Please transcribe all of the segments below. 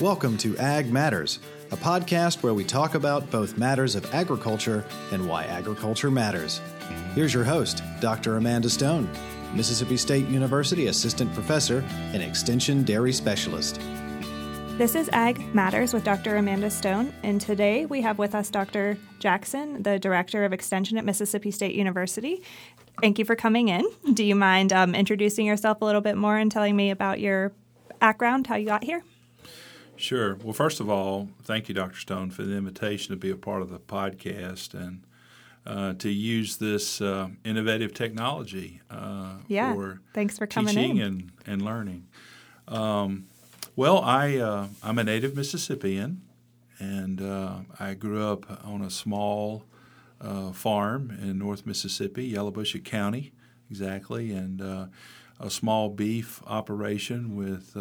Welcome to Ag Matters, a podcast where we talk about both matters of agriculture and why agriculture matters. Here's your host, Dr. Amanda Stone, Mississippi State University Assistant Professor and Extension Dairy Specialist. This is Ag Matters with Dr. Amanda Stone, and today we have with us Dr. Jackson, the Director of Extension at Mississippi State University. Thank you for coming in. Do you mind um, introducing yourself a little bit more and telling me about your background, how you got here? Sure. Well, first of all, thank you, Dr. Stone, for the invitation to be a part of the podcast and uh, to use this uh, innovative technology uh, yeah. for thanks for coming teaching in. and, and learning. Um, well, I, uh, I'm a native Mississippian, and uh, I grew up on a small uh, farm in North Mississippi, Yalobusha County, exactly, and a small beef operation with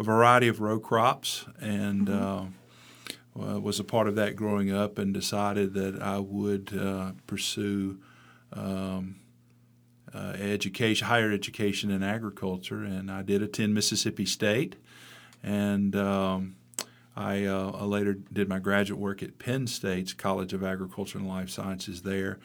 a variety of row crops and mm-hmm. uh, was a part of that growing up and decided that I would uh, pursue um, uh, education, higher education in agriculture. And I did attend Mississippi State, and um, I, uh, I, later did my graduate work at Penn State's College of Agriculture and Life Sciences there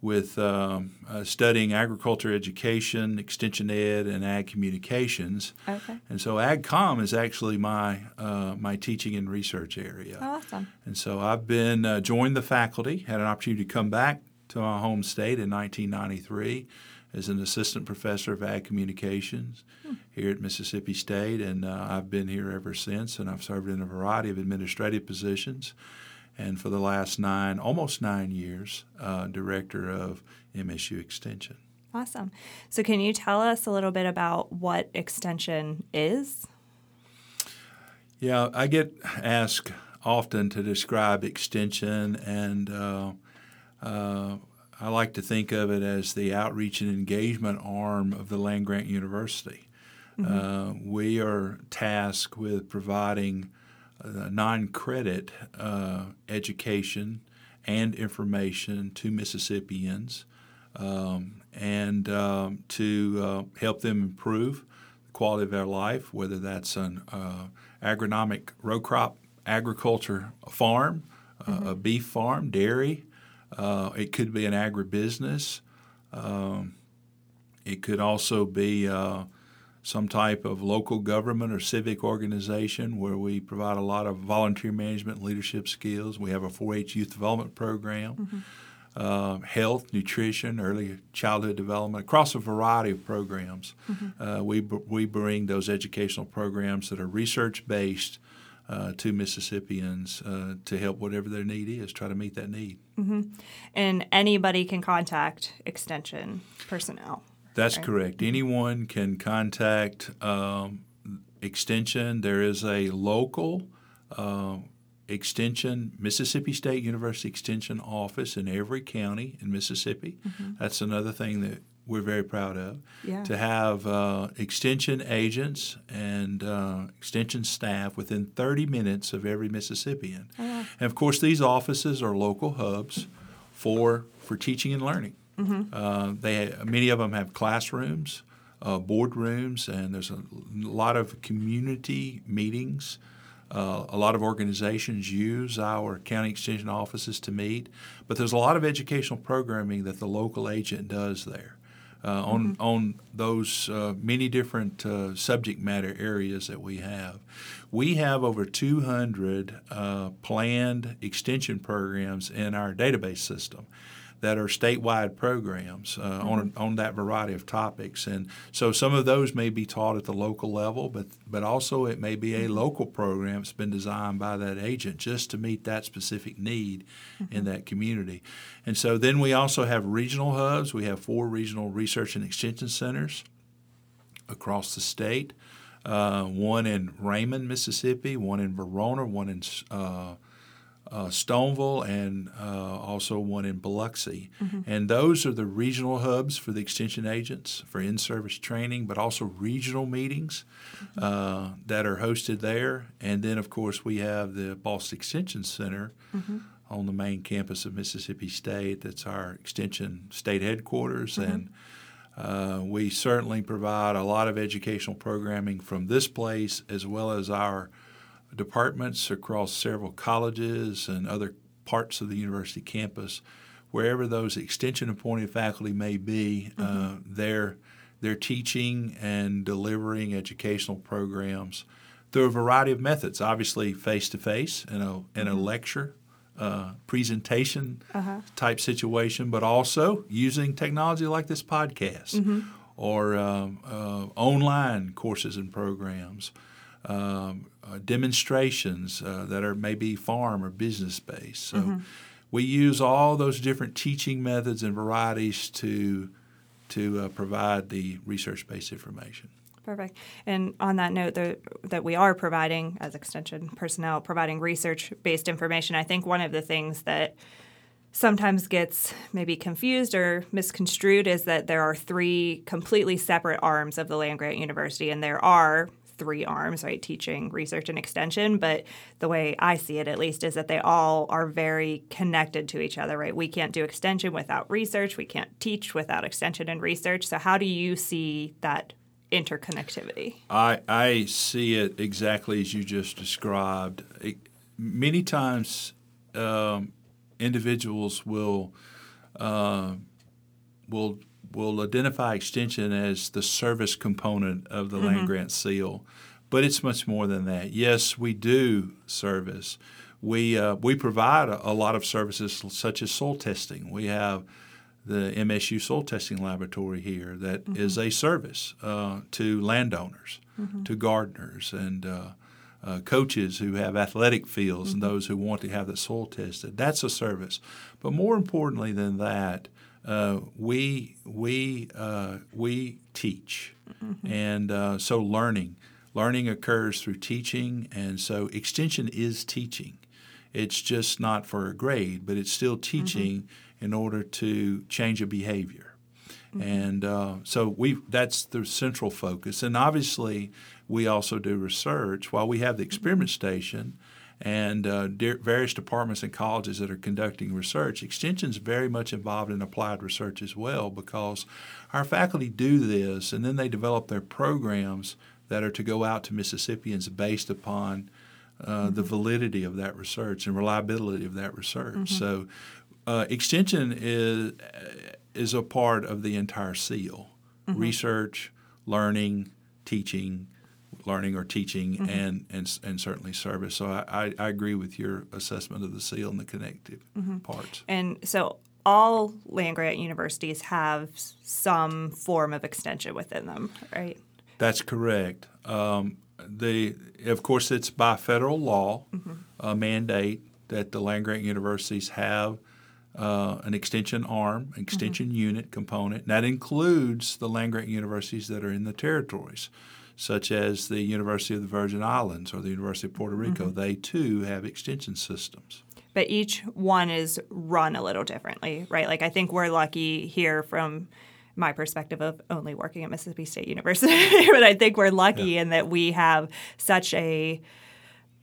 with um, uh, studying agriculture education, extension ed, and ag communications. Okay. And so AgCom is actually my uh, my teaching and research area. Awesome. And so I've been uh, joined the faculty, had an opportunity to come back to my home state in 1993 as an assistant professor of ag communications hmm. here at Mississippi State, and uh, I've been here ever since. And I've served in a variety of administrative positions and for the last nine, almost nine years, uh, director of MSU Extension. Awesome. So, can you tell us a little bit about what Extension is? Yeah, I get asked often to describe Extension, and uh, uh, I like to think of it as the outreach and engagement arm of the land grant university. Mm-hmm. Uh, we are tasked with providing uh, non-credit uh, education and information to Mississippians um, and um, to uh, help them improve the quality of their life, whether that's an uh, agronomic row crop agriculture farm, uh, mm-hmm. a beef farm, dairy. Uh, it could be an agribusiness. Um, it could also be some type of local government or civic organization where we provide a lot of volunteer management leadership skills. We have a 4 H youth development program, mm-hmm. uh, health, nutrition, early childhood development, across a variety of programs. Mm-hmm. Uh, we, we bring those educational programs that are research based. Uh, to Mississippians uh, to help whatever their need is, try to meet that need. Mm-hmm. And anybody can contact Extension personnel. That's right. correct. Anyone can contact um, Extension. There is a local uh, Extension, Mississippi State University Extension office in every county in Mississippi. Mm-hmm. That's another thing that we're very proud of. Yeah. To have uh, Extension agents and uh, Extension staff within 30 minutes of every Mississippian. Oh, wow. And of course, these offices are local hubs for, for teaching and learning. Mm-hmm. Uh, they many of them have classrooms, uh, boardrooms, and there's a lot of community meetings. Uh, a lot of organizations use our county extension offices to meet, but there's a lot of educational programming that the local agent does there. Uh, on mm-hmm. on those uh, many different uh, subject matter areas that we have. We have over 200 uh, planned extension programs in our database system that are statewide programs uh, mm-hmm. on on that variety of topics, and so some of those may be taught at the local level, but but also it may be a mm-hmm. local program that's been designed by that agent just to meet that specific need mm-hmm. in that community, and so then we also have regional hubs. We have four regional research and extension centers across the state. Uh, one in Raymond, Mississippi, one in Verona, one in uh, uh, Stoneville and uh, also one in Biloxi. Mm-hmm. And those are the regional hubs for the extension agents for in service training, but also regional meetings mm-hmm. uh, that are hosted there. And then, of course, we have the Bost Extension Center. Mm-hmm. On the main campus of Mississippi State, that's our extension state headquarters, mm-hmm. and uh, we certainly provide a lot of educational programming from this place as well as our departments across several colleges and other parts of the university campus. Wherever those extension appointed faculty may be, uh, mm-hmm. uh, they're, they're teaching and delivering educational programs through a variety of methods. Obviously, face to face in a in a mm-hmm. lecture uh, presentation uh-huh. type situation, but also using technology like this podcast mm-hmm. or um, uh, online courses and programs, um, uh, demonstrations uh, that are maybe farm or business based. So mm-hmm. we use all those different teaching methods and varieties to to uh, provide the research based information. Perfect. And on that note, the, that we are providing, as extension personnel, providing research based information, I think one of the things that sometimes gets maybe confused or misconstrued is that there are three completely separate arms of the land grant university, and there are three arms, right? Teaching, research, and extension. But the way I see it, at least, is that they all are very connected to each other, right? We can't do extension without research. We can't teach without extension and research. So, how do you see that interconnectivity? I, I see it exactly as you just described. It, many times, um, individuals will uh, will will identify extension as the service component of the mm-hmm. land grant seal, but it's much more than that. Yes, we do service. We uh, we provide a, a lot of services such as soil testing. We have the MSU soil testing laboratory here that mm-hmm. is a service uh, to landowners, mm-hmm. to gardeners, and uh, uh, coaches who have athletic fields mm-hmm. and those who want to have the soil tested. That's a service. But more importantly than that, uh, we we uh, we teach, mm-hmm. and uh, so learning learning occurs through teaching, and so extension is teaching. It's just not for a grade, but it's still mm-hmm. teaching in order to change a behavior. Mm-hmm. And uh, so we that's the central focus. And obviously, we also do research. While we have the experiment station and uh, various departments and colleges that are conducting research, Extension is very much involved in applied research as well because our faculty do this and then they develop their programs that are to go out to Mississippians based upon uh, mm-hmm. the validity of that research and reliability of that research. Mm-hmm. So uh, extension is is a part of the entire seal: mm-hmm. research, learning, teaching, learning or teaching, mm-hmm. and, and and certainly service. So I, I, I, agree with your assessment of the seal and the connective mm-hmm. parts. And so all land grant universities have some form of extension within them, right? That's correct. Um, the of course it's by federal law mm-hmm. a mandate that the land grant universities have uh, an extension arm, extension mm-hmm. unit component. And that includes the land grant universities that are in the territories, such as the University of the Virgin Islands or the University of Puerto Rico. Mm-hmm. They too have extension systems. But each one is run a little differently, right? Like I think we're lucky here from my perspective of only working at Mississippi State University, but I think we're lucky yeah. in that we have such a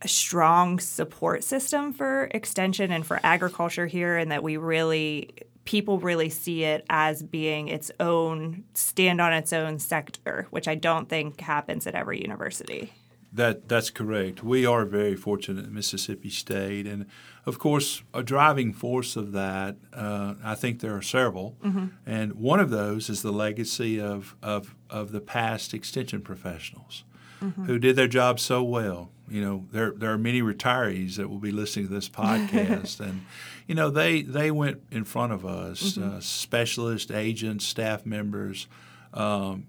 a strong support system for extension and for agriculture here, and that we really people really see it as being its own stand on its own sector, which I don't think happens at every university. That that's correct. We are very fortunate at Mississippi State, and of course, a driving force of that. Uh, I think there are several, mm-hmm. and one of those is the legacy of of of the past extension professionals mm-hmm. who did their job so well. You know, there there are many retirees that will be listening to this podcast, and you know they they went in front of us, mm-hmm. uh, specialists, agents, staff members. Um,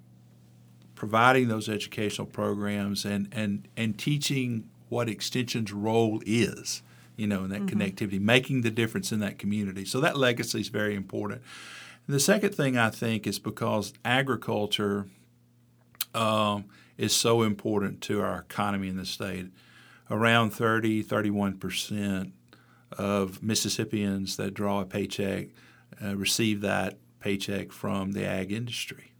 providing those educational programs and, and, and teaching what extension's role is, you know, in that mm-hmm. connectivity, making the difference in that community. So that legacy is very important. And the second thing I think is because agriculture um, is so important to our economy in the state. Around 30, 31 percent of Mississippians that draw a paycheck uh, receive that paycheck from the ag industry.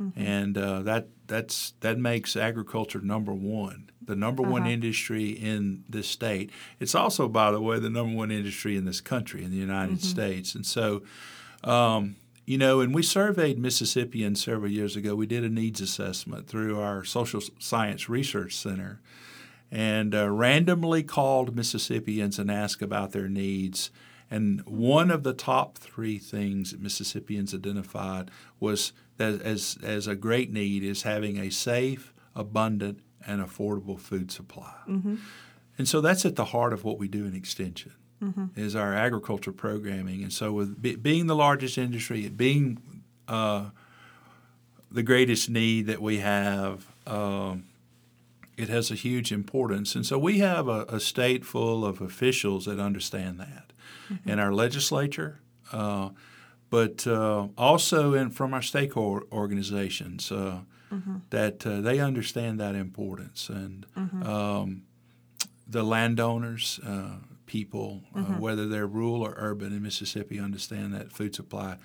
Mm-hmm. And uh, that that's that makes agriculture number one, the number uh-huh. one industry in this state. It's also, by the way, the number one industry in this country, in the United mm-hmm. States. And so, um, you know, and we surveyed Mississippians several years ago. We did a needs assessment through our Social Science Research Center. and uh, randomly called Mississippians and asked about their needs. And one of the top three things that Mississippians identified was that as, as a great need is having a safe, abundant, and affordable food supply. Mm-hmm. And so that's at the heart of what we do in Extension. Mm-hmm. Is our agriculture programming, and so with be, being the largest industry, being uh, the greatest need that we have, um, it has a huge importance. And so we have a, a state full of officials that understand that mm-hmm. in our legislature, uh, but uh, also in, from our stakeholder organizations uh, mm-hmm. that uh, they understand that importance. And mm-hmm. um, the landowners, uh, people, uh, mm-hmm. whether they're rural or urban in Mississippi, understand that food supply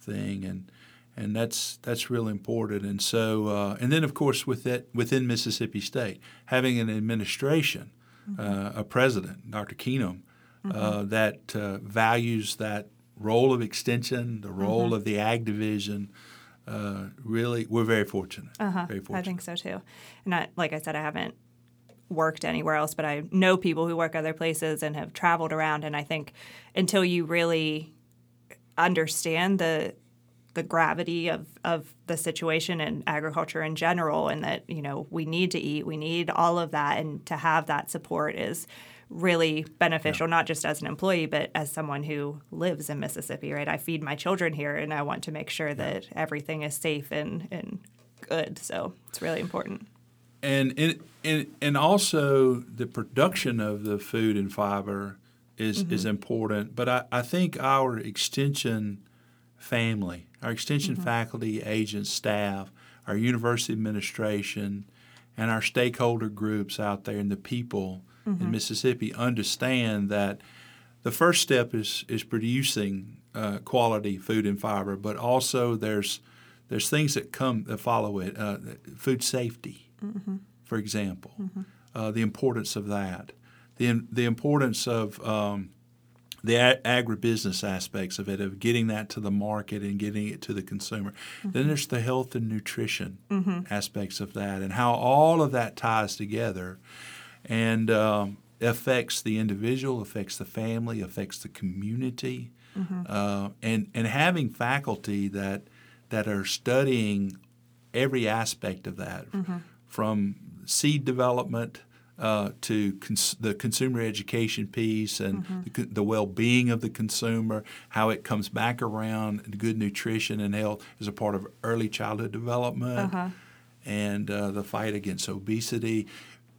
thing. And and that's that's real important. And so, uh, and then of course, with that within Mississippi State, having an administration, mm-hmm. uh, a president, Dr. Keenum, uh, mm-hmm. uh, that values that role of extension, the role mm-hmm. of the ag division. Uh, really, we're very fortunate. Uh-huh. Very fortunate. I think so too. And I, like I said, I haven't worked anywhere else, but I know people who work other places and have traveled around. And I think until you really understand the the gravity of, of the situation and agriculture in general and that you know we need to eat we need all of that and to have that support is really beneficial yeah. not just as an employee but as someone who lives in mississippi right i feed my children here and i want to make sure that everything is safe and, and good so it's really important and and, and also the production of the food and fiber is mm-hmm. is important but I, I think our extension family our extension mm-hmm. faculty, agents, staff, our university administration, and our stakeholder groups out there and the people mm-hmm. in Mississippi understand that the first step is is producing uh, quality food and fiber, but also there's there's things that come that follow it. Uh, food safety, mm-hmm. for example, mm-hmm. uh, the importance of that, the the importance of um, the agribusiness aspects of it, of getting that to the market and getting it to the consumer. Mm-hmm. Then there's the health and nutrition mm-hmm. aspects of that, and how all of that ties together, and um, affects the individual, affects the family, affects the community, mm-hmm. uh, and and having faculty that that are studying every aspect of that, mm-hmm. From seed development uh, to cons- the consumer education piece and mm-hmm. the, the, well-being of the consumer, how it comes back around. Good nutrition and health is a part of early childhood development, uh-huh. and uh, the fight against obesity.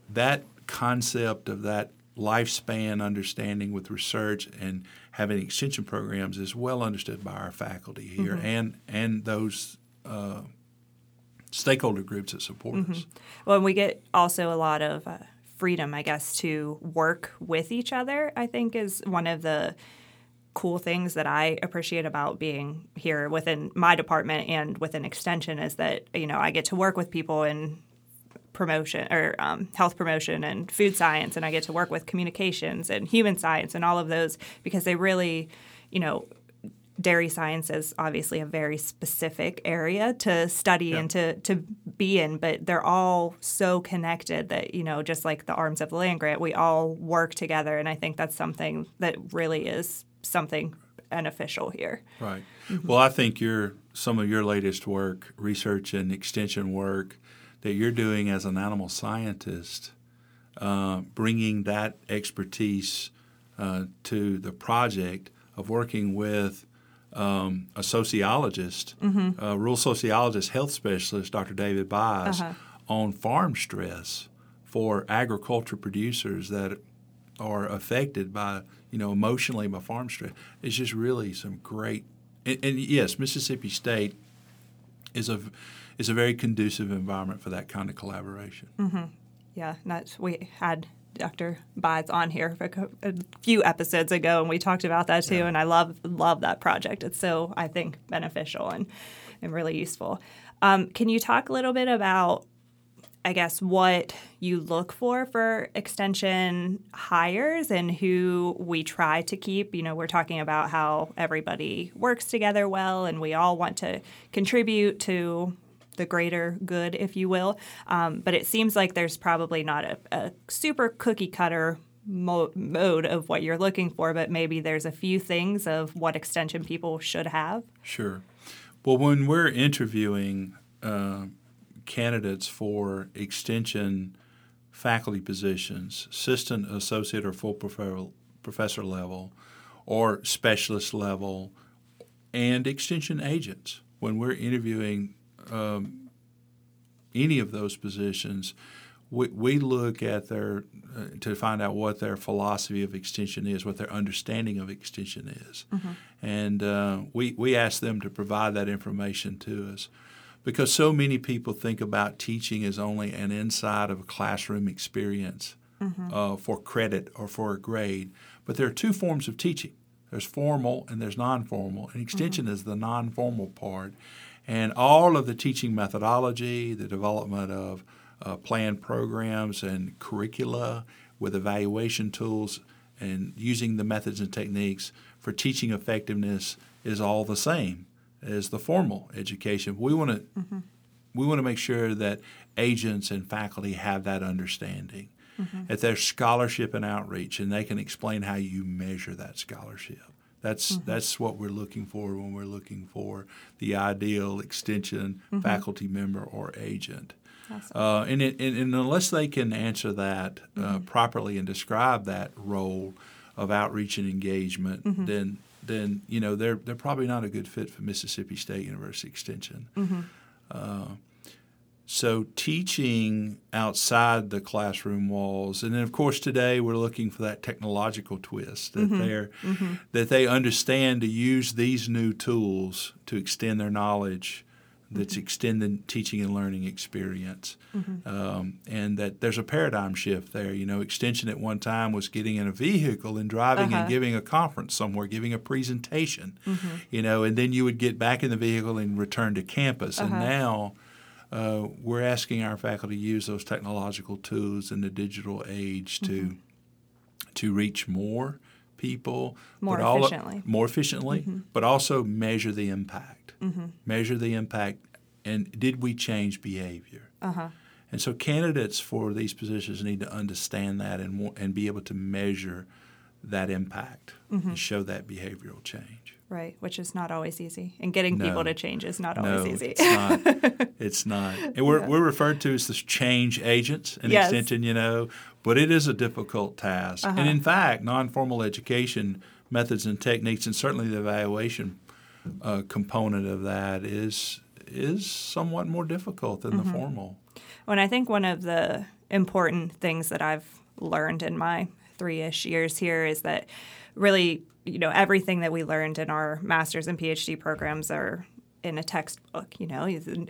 That concept of that lifespan understanding with research and having extension programs is well understood by our faculty here mm-hmm. and and those. Uh, stakeholder groups that support mm-hmm. us. Well, and we get also a lot of uh, freedom, I guess, to work with each other, I think is one of the cool things that I appreciate about being here within my department and within Extension is that, you know, I get to work with people in promotion or um, health promotion and food science, and I get to work with communications and human science and all of those because they really, you know, dairy science is obviously a very specific area to study yeah. and to, to be in, but they're all so connected that, you know, just like the arms of the land grant, we all work together. And I think that's something that really is something beneficial here. Right. Mm-hmm. Well, I think your some of your latest work, research and extension work that you're doing as an animal scientist, uh, bringing that expertise uh, to the project of working with um, a sociologist, mm-hmm. a rural sociologist, health specialist, Dr. David Buys, uh-huh. on farm stress for agriculture producers that are affected by, you know, emotionally by farm stress. It's just really some great. And, and yes, Mississippi State is a is a very conducive environment for that kind of collaboration. Mm-hmm. Yeah, that's we had Dr. Buys on here a, a, few episodes ago, and we talked about that too. Yeah. And I love love that project. It's so I think beneficial and and really useful. Um, can you talk a little bit about, I guess, what you look for for extension hires and who we try to keep? You know, we're talking about how everybody works together well, and we all want to contribute to the greater good, if you will. Um, but it seems like there's probably not a, a super cookie cutter mo- mode of what you're looking for, but maybe there's a few things of what extension people should have. Sure. Well, when we're interviewing uh, candidates for extension faculty positions, assistant, associate, or full professor level, or specialist level, and extension agents, when we're interviewing um, any of those positions, we, we look at their uh, to find out what their philosophy of extension is, what their understanding of extension is, mm-hmm. and uh, we we ask them to provide that information to us because so many people think about teaching as only an inside of a classroom experience mm-hmm. uh, for credit or for a grade, but there are two forms of teaching. There's formal and there's non-formal, and extension mm-hmm. is the non-formal part, and all of the teaching methodology, the development of uh, planned programs and curricula with evaluation tools and using the methods and techniques for teaching effectiveness is all the same as the formal education. We want to mm-hmm. we want to make sure that agents and faculty have that understanding. Mm-hmm. That there's scholarship and outreach, and they can explain how you measure that scholarship. That's mm-hmm. that's what we're looking for when we're looking for the ideal extension mm-hmm. faculty member or agent. Awesome. Uh, and, it, and, and, unless they can answer that uh, mm-hmm. properly and describe that role of outreach and engagement, mm-hmm. then then you know they're they're probably not a good fit for Mississippi State University Extension. Mm-hmm. Uh, so teaching outside the classroom walls, and then of course today we're looking for that technological twist that mm-hmm. they're mm-hmm. that they understand to use these new tools to extend their knowledge that's extending teaching and learning experience, mm-hmm. um, and that there's a paradigm shift there. You know, extension at one time was getting in a vehicle and driving uh-huh. and giving a conference somewhere, giving a presentation. Mm-hmm. You know, and then you would get back in the vehicle and return to campus. Uh-huh. And now uh, we're asking our faculty to use those technological tools in the digital age to mm-hmm. to reach more people more efficiently, more efficiently, mm-hmm. but also measure the impact mm-hmm. measure the impact, and did we change behavior? Uh-huh. And so candidates for these positions need to understand that and and be able to measure that impact mm-hmm. and show that behavioral change. Right, which is not always easy. And getting no. people to change is not no, always easy. it's not. It's not. And we're, yeah. we're referred to as the change agents in yes. extension, you know, but it is a difficult task. Uh-huh. And in fact, non formal education methods and techniques, and certainly the evaluation uh, component of that is is somewhat more difficult than mm-hmm. the formal. When I think one of the important things that I've learned in my three-ish years here is that really, you know, everything that we learned in our master's and PhD programs are in a textbook, you know,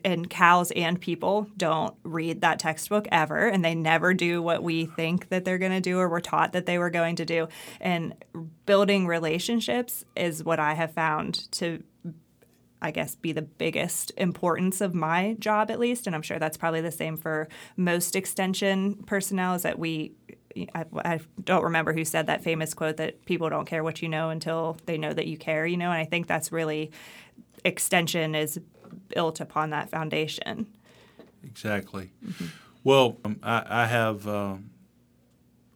and cows and people don't read that textbook ever, and they never do what we think that they're going to do or we're taught that they were going to do. And building relationships is what I have found to I guess, be the biggest importance of my job, at least. And I'm sure that's probably the same for most extension personnel, is that we, I, I, don't remember who said that famous quote that people don't care what you know until they know that you care, you know? And I think that's really extension is built upon that foundation. Exactly. Mm-hmm. Well, um, I, I, have uh,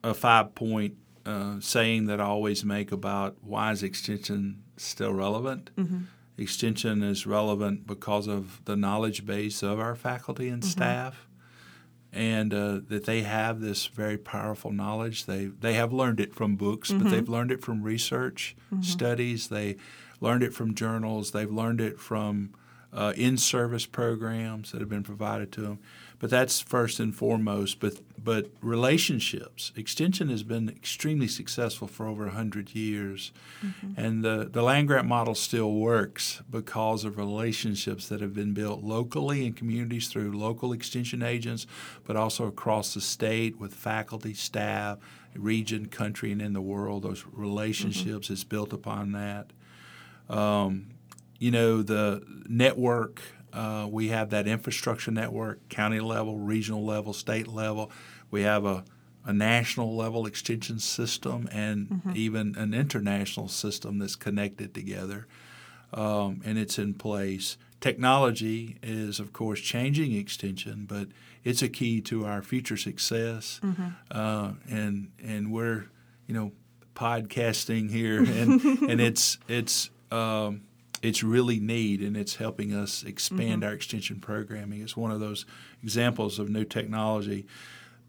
a five point uh, saying that I always make about why is extension still relevant. Mm-hmm. Extension is relevant because of the knowledge base of our faculty and mm-hmm. staff, and uh, that they have this very powerful knowledge. They they have learned it from books, but they've mm-hmm. learned it from research mm-hmm. studies. They learned it from journals. They've learned it from uh, in-service programs that have been provided to them. But that's first and foremost. But but relationships. Extension has been extremely successful for over hundred years, mm-hmm. and the the land grant model still works because of relationships that have been built locally in communities through local extension agents, but also across the state with faculty, staff, region, country, and in the world. Those relationships mm-hmm. is built upon that. Um, you know, the network, uh, we have that infrastructure network, county level, regional level, state level. We have a, a national level extension system and mm-hmm. even an international system that's connected together. um, and it's in place. Technology is, of course, changing extension, but it's a key to our future success. Mm-hmm. Uh, and and we're, you know, podcasting here, and and it's it's um, it's really neat, and it's helping us expand our extension programming. It's one of those examples of new technology.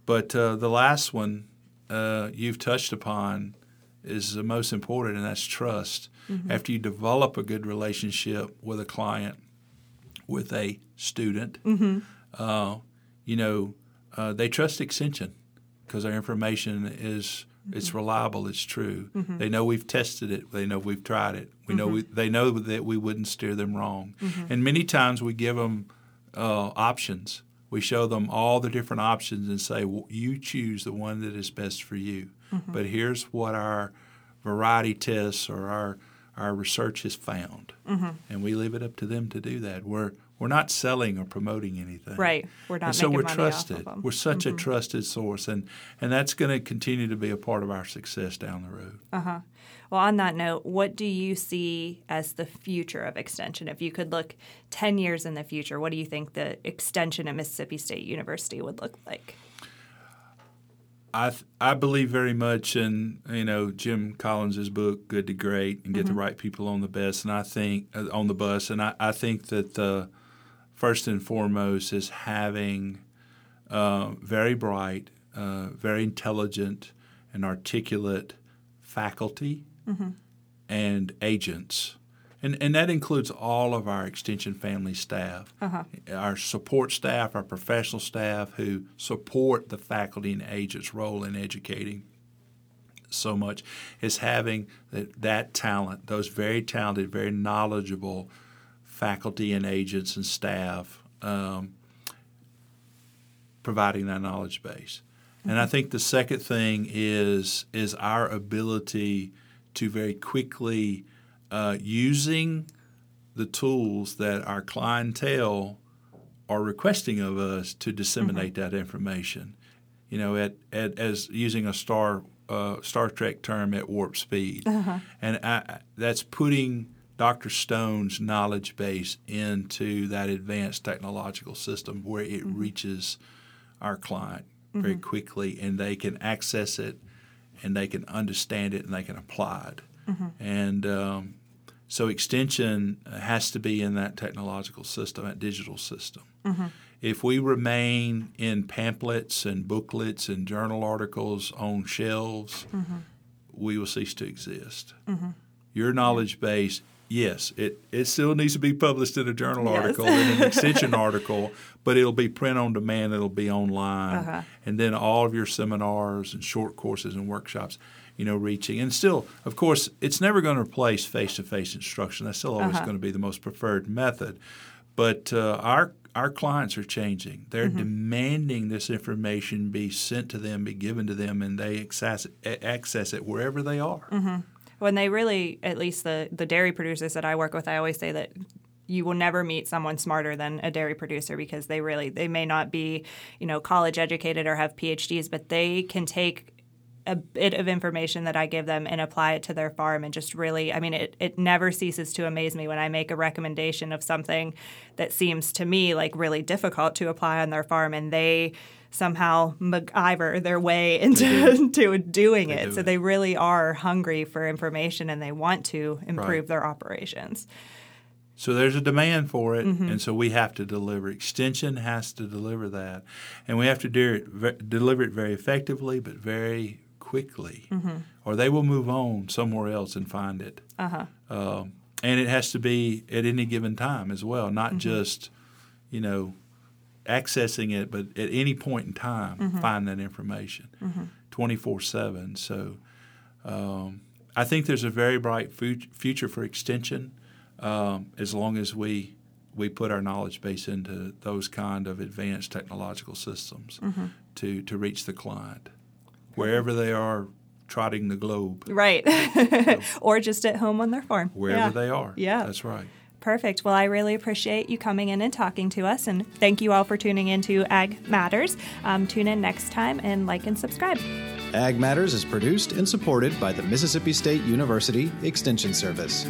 But uh, the last one uh, you've touched upon is the most important, and that's trust. After you develop a good relationship with a client, with a student, uh, you know, uh, they trust Extension because our information is it's mm-hmm. reliable, it's true. Mm-hmm. They know we've tested it. They know we've tried it. We know mm-hmm. we, they know that we wouldn't steer them wrong. And many times we give them uh, options. We show them all the different options and say, well, you choose the one that is best for you. But here's what our variety tests or our our research has found, and we leave it up to them to do that. We're we're not selling or promoting anything, Right. We're not and so making we're money trusted. off of them. We're such a trusted source, and and that's going to continue to be a part of our success down the road. Uh-huh. Well, on that note, what do you see as the future of extension? If you could look 10 years in the future, what do you think the extension at Mississippi State University would look like? I th- I believe very much in you know Jim Collins's book Good to Great and get the right people on the bus and I think uh, on the bus and I, I think that the first and foremost is having uh, very bright, uh, very intelligent and articulate faculty and agents. And, and that includes all of our extension family staff, our support staff, our professional staff who support the faculty and agents' role in educating so much, is having that, that talent, those very talented, very knowledgeable faculty and agents and staff um, providing that knowledge base. And I think the second thing is is our ability to very quickly uh, using the tools that our clientele are requesting of us to disseminate that information. You know, at, at as using a star uh, Star Trek term at warp speed, and I, that's putting Dr. Stone's knowledge base into that advanced technological system where it mm-hmm. reaches our client very mm-hmm. quickly, and they can access it, and they can understand it, and they can apply it. Mm-hmm. And um, so extension has to be in that technological system, that digital system. If we remain in pamphlets and booklets and journal articles on shelves, we will cease to exist. Your knowledge base, yes, it, it still needs to be published in a journal Yes. article and an extension article, but it'll be print on demand, it'll be online. Uh-huh. And then all of your seminars and short courses and workshops, you know, reaching. And still, of course, it's never going to replace face to face instruction. That's still always Uh-huh. going to be the most preferred method. But uh, our our clients are changing. They're Mm-hmm. demanding this information be sent to them, be given to them, and they access it, access it wherever they are. Mm-hmm. When they really, at least the, the dairy producers that I work with, I always say that you will never meet someone smarter than a dairy producer because they really they may not be you know college educated or have phds but they can take a bit of information that I give them and apply it to their farm and just really I mean it, it never ceases to amaze me when I make a recommendation of something that seems to me like really difficult to apply on their farm and they somehow MacGyver their way into to doing it. do so it. they really are hungry for information and they want to improve Right. their operations. So there's a demand for it, Mm-hmm. and so we have to deliver. Extension has to deliver that, and we have to do it, ve- deliver it very effectively, but very quickly, Mm-hmm. or they will move on somewhere else and find it. Uh-huh. Um, and it has to be at any given time as well, not Mm-hmm. just, you know, accessing it, but at any point in time, Mm-hmm. find that information, twenty four seven. So, um, I think there's a very bright fu- future for extension, um, as long as we we put our knowledge base into those kind of advanced technological systems Mm-hmm. to to reach the client, wherever they are trotting the globe, Right. or just at home on their farm. wherever Yeah. they are. Yeah. that's right. Perfect. Well, I really appreciate you coming in and talking to us, and thank you all for tuning in to Ag Matters. Um, tune in next time and like and subscribe. Ag Matters is produced and supported by the Mississippi State University Extension Service.